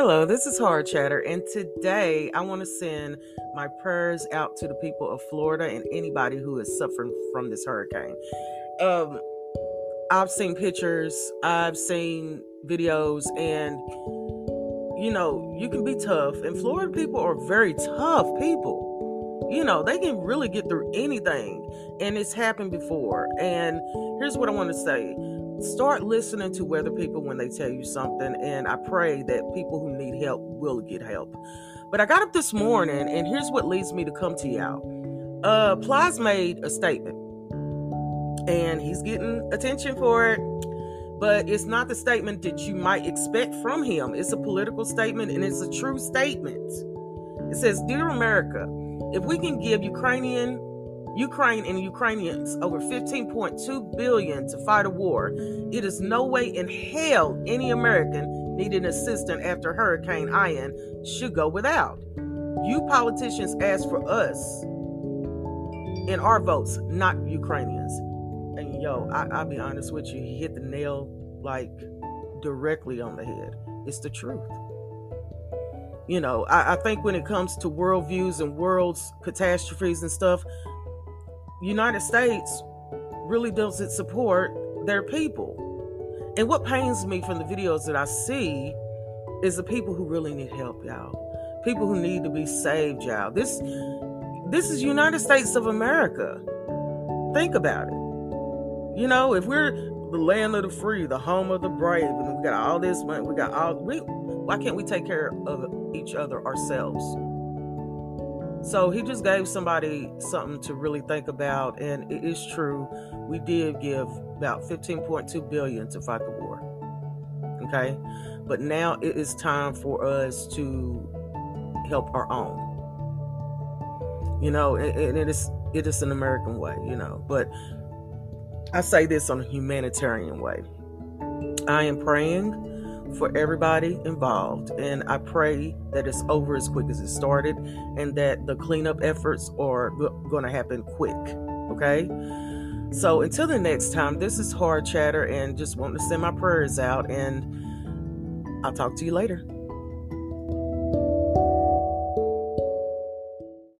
Hello, this is Hard Chatter, and today I want to send my prayers out to the people of Florida and anybody who is suffering from this hurricane. Um, I've seen pictures, I've seen videos, and you know, you can be tough, and Florida people are very tough people. You know, they can really get through anything, and it's happened before. And here's what I want to say start listening to other people when they tell you something and i pray that people who need help will get help. But i got up this morning and here's what leads me to come to y'all. Uh Plies made a statement and he's getting attention for it but it's not the statement that you might expect from him. It's a political statement and it's a true statement. It says dear america if we can give ukrainian Ukraine and Ukrainians over 15.2 billion to fight a war. It is no way in hell any American needing assistance after Hurricane Ian should go without. You politicians ask for us in our votes, not Ukrainians. And yo, I, will be honest with you, he hit the nail like directly on the head. It's the truth. You know, I, I think when it comes to worldviews and world's catastrophes and stuff, United States really doesn't support their people. And what pains me from the videos that I see is the people who really need help, y'all. People who need to be saved, y'all. This this is United States of America. Think about it. You know, if we're the land of the free, the home of the brave, and we got all this money, we got all we why can't we take care of each other ourselves? So he just gave somebody something to really think about, and it is true. We did give about 15.2 billion to fight the war. Okay, but now it is time for us to help our own. You know, and it is it is an American way. You know, but I say this on a humanitarian way. I am praying for everybody involved. And I pray that it's over as quick as it started and that the cleanup efforts are going to happen quick. Okay? So until the next time, this is Hard Chatter and just want to send my prayers out. And I'll talk to you later.